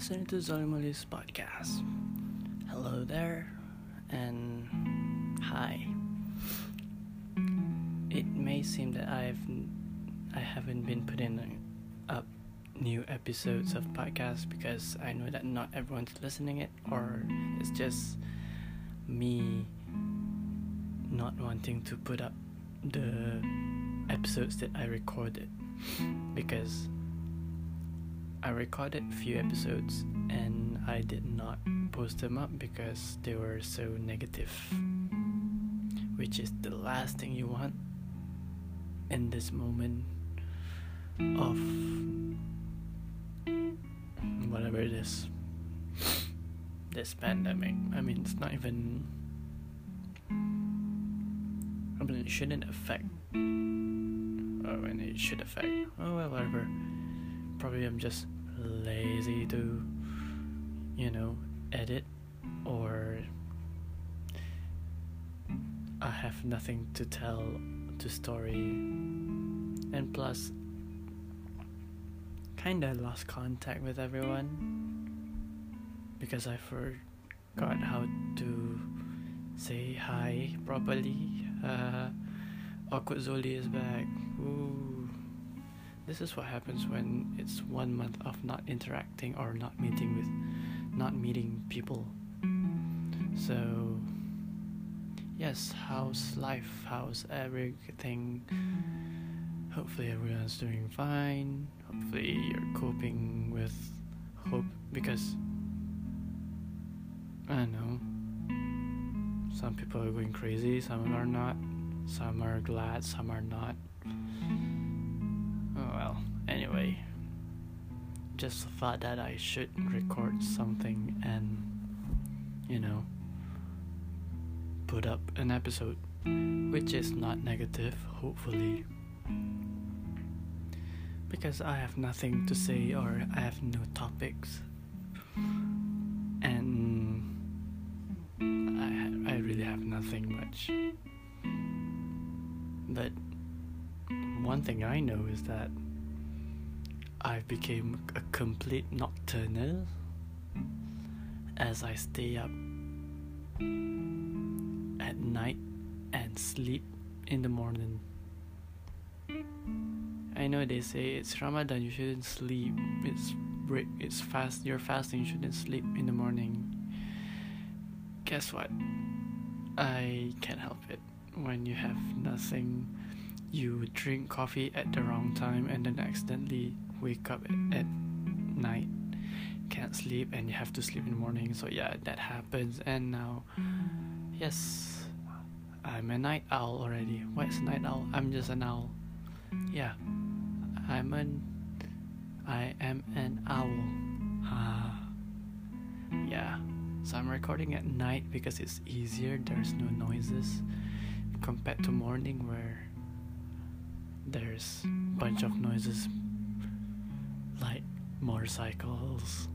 listening to Zolimuli's podcast. Hello there, and hi. It may seem that I've I haven't been putting up new episodes of podcasts because I know that not everyone's listening it, or it's just me not wanting to put up the episodes that I recorded because I recorded a few episodes and I did not post them up because they were so negative, which is the last thing you want in this moment of whatever it is. This pandemic. I mean, it's not even. I mean, it shouldn't affect. Oh, and it should affect. Oh, well, whatever probably I'm just lazy to, you know, edit or I have nothing to tell to story. And plus, kinda lost contact with everyone because I forgot how to say hi properly. Uh, Awkward Zoli is back. Ooh. This is what happens when it's one month of not interacting or not meeting with, not meeting people. So, yes, how's life? How's everything? Hopefully, everyone's doing fine. Hopefully, you're coping with hope because I don't know. Some people are going crazy, some are not. Some are glad, some are not. Anyway, just the thought that I should record something and, you know, put up an episode, which is not negative, hopefully. Because I have nothing to say or I have no topics. And I, I really have nothing much. But one thing I know is that I became a complete nocturnal as I stay up at night and sleep in the morning. I know they say it's Ramadan, you shouldn't sleep. It's break, it's fast. You're fasting, you shouldn't sleep in the morning. Guess what? I can't help it. When you have nothing, you drink coffee at the wrong time and then accidentally wake up at night can't sleep and you have to sleep in the morning. So yeah that happens. And now yes i'm a night owl already. What's a night owl? I'm just an owl. Yeah i'm an i am an owl. Ah. Yeah so i'm recording at night because it's easier. There's no noises compared to morning where there's bunch of noises like motorcycles,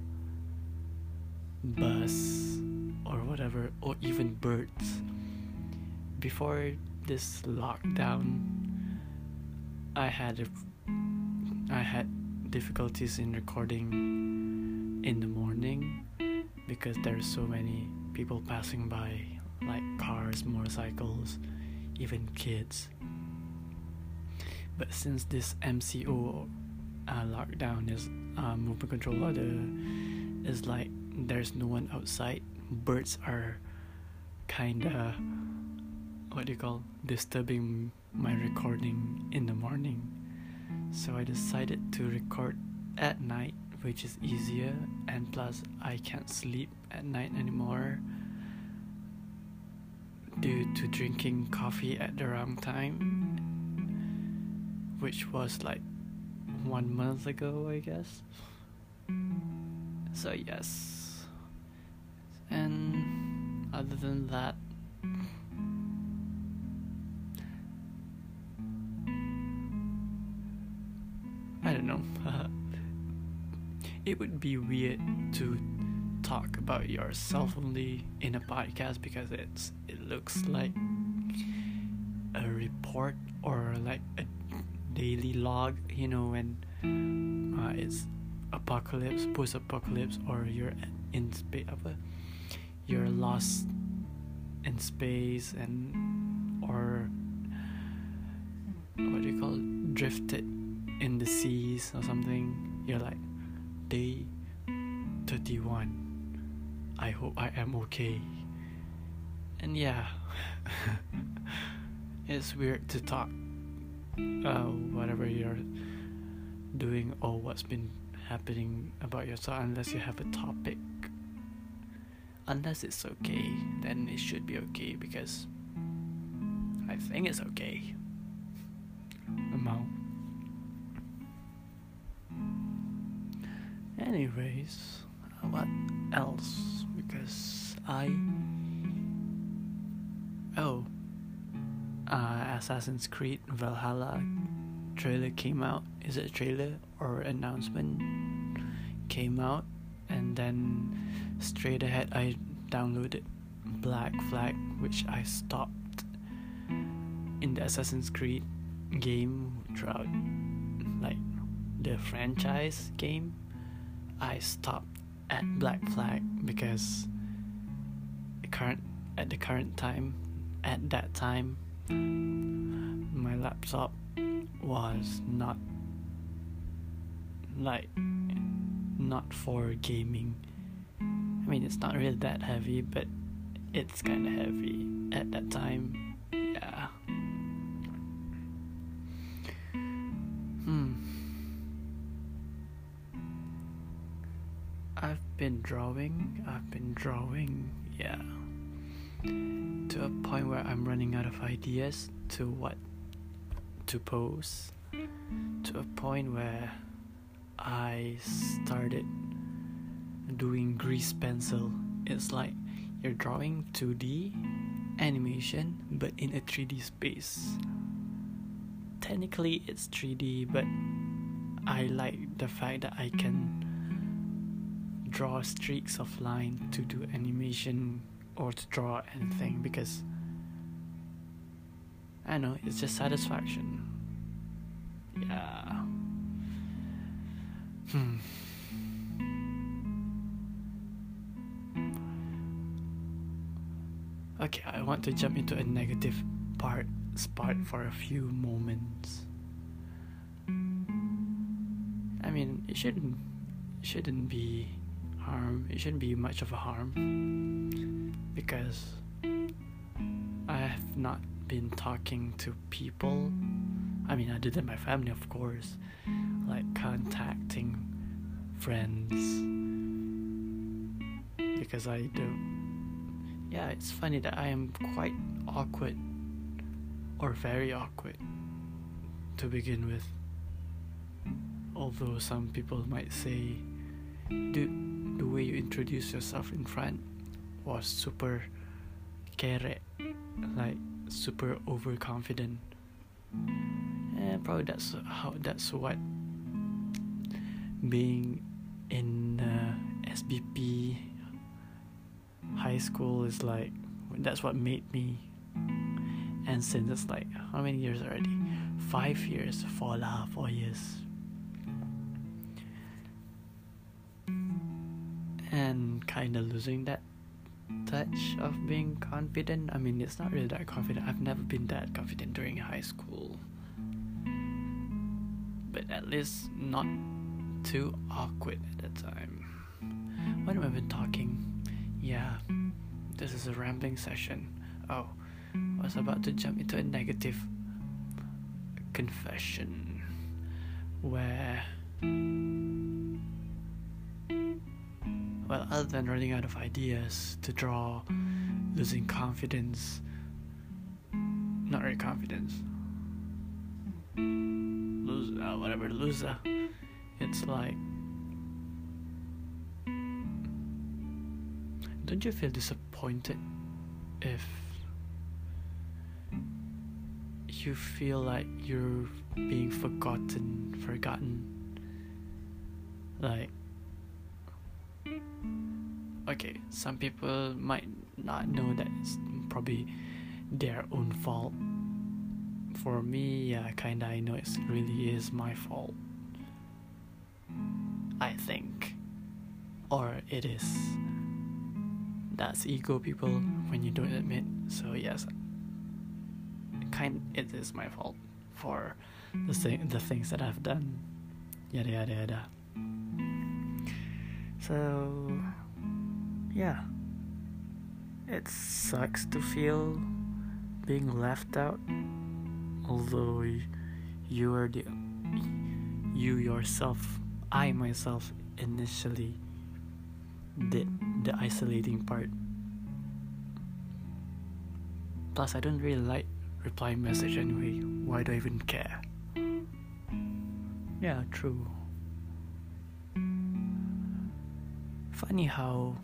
bus, or whatever, or even birds. Before this lockdown, I had a, I had difficulties in recording in the morning because there's so many people passing by, like cars, motorcycles, even kids. But since this MCO uh, lockdown is uh, movement control order is like there's no one outside. Birds are kinda what do you call disturbing my recording in the morning. So i decided to record at night which is easier and plus i can't sleep at night anymore due to drinking coffee at the wrong time which was like one month ago, I guess. So, yes. And other than that, I don't know. it would be weird to talk about yourself only in a podcast because it's it looks like a report or like a daily log, you know, when uh, it's apocalypse, post apocalypse, or you're in space, you're lost in space and or what do you call it? drifted in the seas or something. You're like day 31. I hope I am okay. And yeah, it's weird to talk uh, whatever you're doing or what's been happening about yourself unless you have a topic. Unless it's okay, then it should be okay because I think it's okay. Amount. Anyways, what else? Because I. Oh. Assassin's Creed Valhalla trailer came out. Is it a trailer or announcement? Came out, and then straight ahead I downloaded Black Flag, which I stopped in the Assassin's Creed game throughout like the franchise game. I stopped at Black Flag because current at the current time at that time my laptop was not like not for gaming. I mean it's not really that heavy but it's kinda heavy at that time. Yeah. Hmm. I've been drawing, I've been drawing, yeah. To a point where I'm running out of ideas to what to post. To a point where I started doing grease pencil. It's like you're drawing 2D animation but in a 3D space. Technically it's 3D but I like the fact that I can draw streaks of line to do animation or to draw anything because I know it's just satisfaction. Yeah. Hmm. Okay, I want to jump into a negative part spot for a few moments. I mean, it shouldn't shouldn't be harm. It shouldn't be much of a harm because I have not been talking to people. I mean, other than my family, of course, like contacting friends because I don't yeah, it's funny that I am quite awkward or very awkward to begin with. Although some people might say, dude, the way you introduce yourself in front was super kere, like super overconfident. And probably that's how that's what being in uh, SBP high school is like that's what made me. And since it's like how many years already? Five years. Four lah four years. And kind of losing that of being confident i mean it's not really that confident i've never been that confident during high school but at least not too awkward at the time when we've been talking yeah, this is a rambling session. Oh, I was about to jump into a negative confession where. Well, other than running out of ideas to draw, losing confidence, not really confidence, lose, uh, whatever, loser, it's like don't you feel disappointed if you feel like you're being forgotten, forgotten? Like, okay, some people might not know that it's probably their own fault. For me, yeah, kinda, I know it really is my fault. I think. Or it is. That's ego, people, when you don't admit. So, yes, kind it is my fault for the, thing, the things that I've done. Yada yada yada. So, yeah. It sucks to feel being left out, although you are the you yourself, I myself initially did the isolating part. Plus, I don't really like replying message anyway. Why do I even care? Yeah, true. Funny how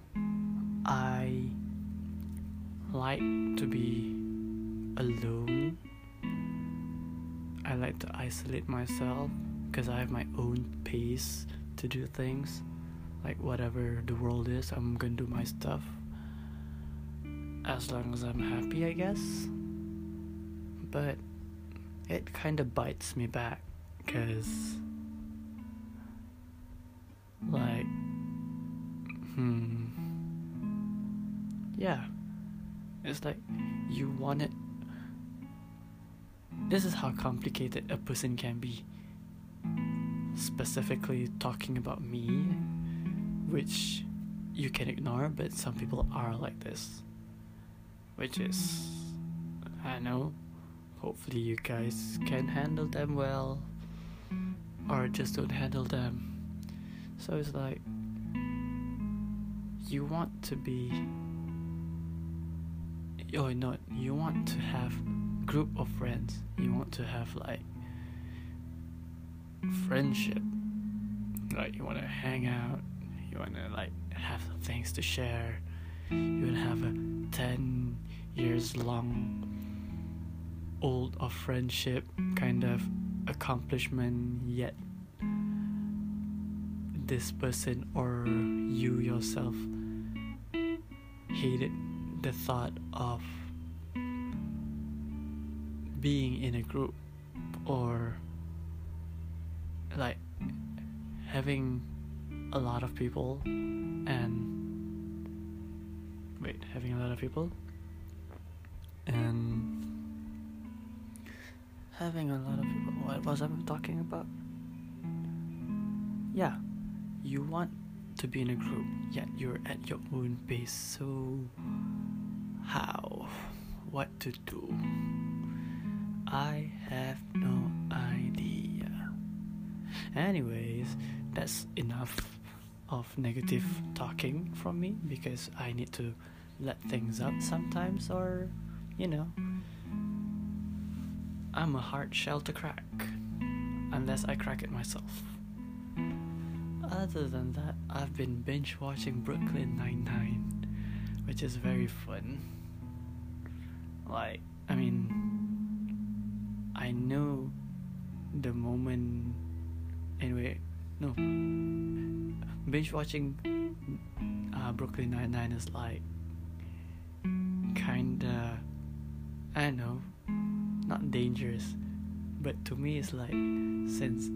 I like to be alone. I like to isolate myself because I have my own pace to do things. Like whatever the world is, I'm gonna do my stuff. As long as I'm happy, I guess. But it kind of bites me back because, like, hmm, yeah, it's like you want it. This is how complicated a person can be. Specifically, talking about me, which you can ignore, but some people are like this. Which is, I know, hopefully you guys can handle them well, or just don't handle them. So it's like, you want to be Oh, or not you want to have group of friends. You want to have like friendship. Like you want to hang out. You want to like have things to share. You want to have a 10 years long old of friendship kind of accomplishment yet this person or you yourself hated the thought of being in a group or like having a lot of people and wait having a lot of people and having a lot of people. What was i talking about? Yeah. You want to be in a group yet you're at your own pace. So how, what to do. I have no idea. Anyways, that's enough of negative talking from me because I need to let things out sometimes, or you know, I'm a hard shell to crack unless I crack it myself. Other than that, I've been binge watching Brooklyn Nine-Nine, which is very fun. Like, I mean, I know the moment. Anyway, no. Binge watching uh, Brooklyn Nine Nine is like kinda, I don't know, not dangerous, but to me it's like since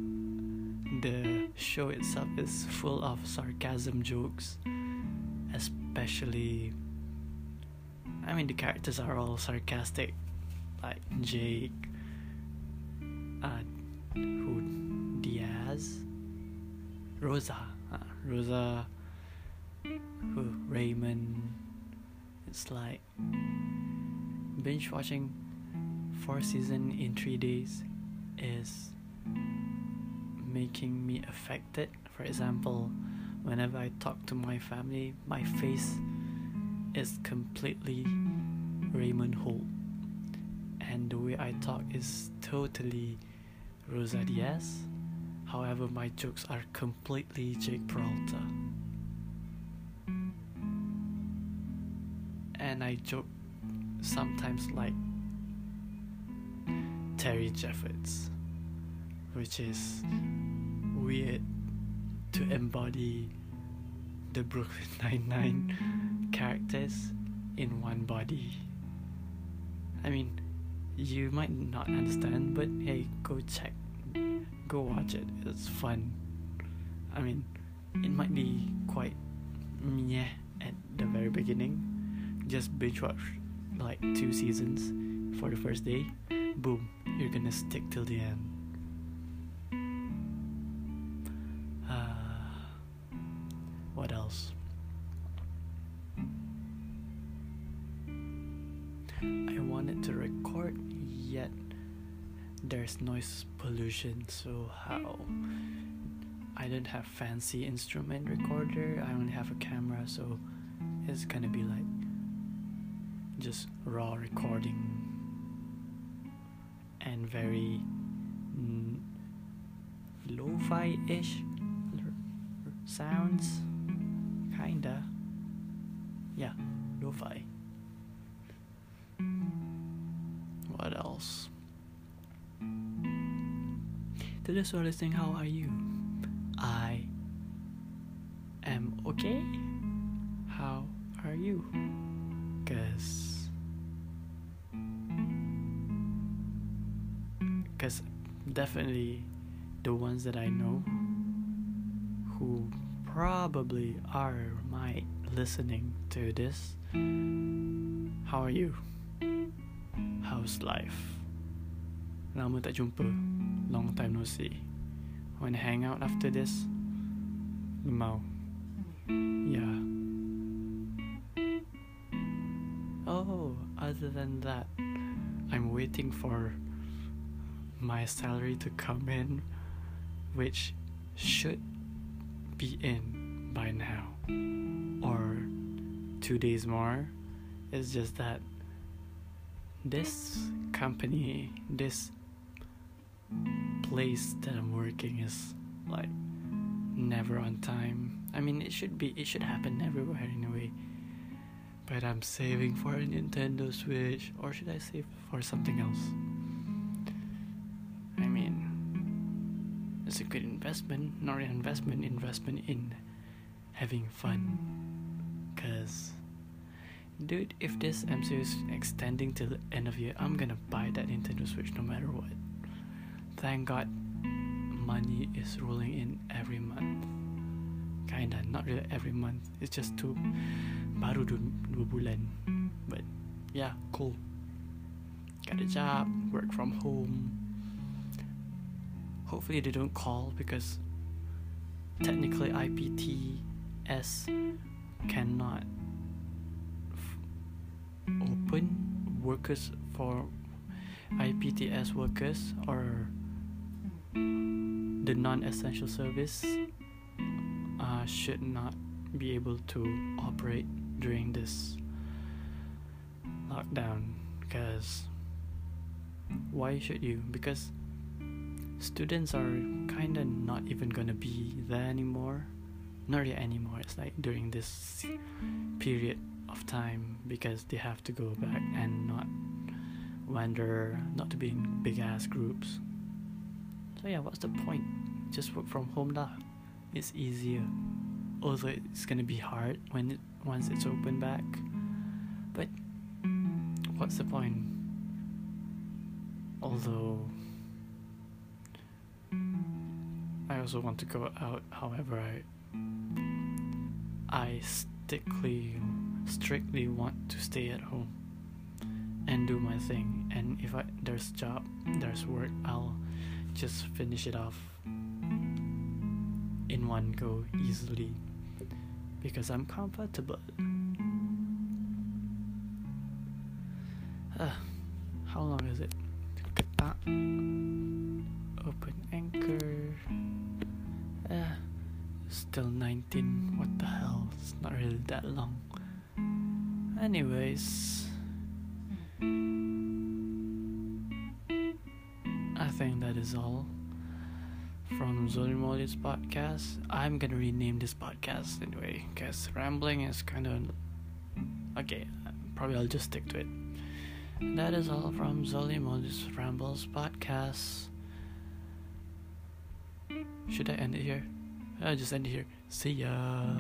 the show itself is full of sarcasm jokes, especially I mean, the characters are all sarcastic, like Jake, uh, who Diaz, Rosa, uh, Rosa, who Raymond. It's like binge watching four season in three days is making me affected. For example, whenever I talk to my family, my face is completely Raymond Holt, and the way I talk is totally Rosa Diaz. However, my jokes are completely Jake Peralta. And I joke sometimes like Terry Jeffords, which is weird to embody the Brooklyn Nine-Nine characters in one body. I mean, you might not understand, but hey, go check, go watch it. It's fun. I mean, it might be quite meh at the very beginning. Just binge watch like two seasons for the first day. Boom, you're gonna stick till the end. Pollution, so how? I don't have fancy instrument recorder. I only have a camera, so it's gonna be like just raw recording and very mm, lo-fi ish sounds kinda yeah lo-fi what else to those who are listening how are you? I am okay. How are you? Cause cause definitely the ones that i know who probably are might listening to this how are you? How's life? Lama tak jumpa long time no see. Wanna hang out after this mau yeah. Oh other than that i'm waiting for my salary to come in which should be in by now. Or two days more. It's just that this company this place that i'm working is like never on time. I mean it should be it should happen everywhere in a way but i'm saving for a nintendo switch or should i save for something else? I mean it's a good investment not an investment investment in having fun. Because dude if this MCO is extending till the end of year I'm gonna buy that Nintendo Switch no matter what thank god money is rolling in every month. Kinda not really every month. It's just two baru dua, dua bulan. But yeah cool. Got a job work from home. Hopefully they don't call because technically IPTS cannot f- open workers for IPTS workers or the non-essential service uh, should not be able to operate during this lockdown. Because why should you? Because students are kind of not even gonna be there anymore. Not really anymore. It's like during this period of time because they have to go back and not wander not to be in big ass groups so yeah what's the point? Just work from home lah. It's easier. Although it's gonna be hard when it once it's open back. But what's the point? Although I also want to go out. However, I I strictly strictly want to stay at home and do my thing. And if I there's job, there's work, I'll just finish it off in one go easily because I'm comfortable. Uh, how long is it? Ketak. Open anchor. Uh, still 19. What the hell? It's not really that long. Anyways, is all from Zolimoli's podcast. I'm gonna rename this podcast anyway, because rambling is kind of okay. Probably I'll just stick to it. That is all from Zolimoli's Rambles podcast. Should I end it here? I'll just end it here. See ya.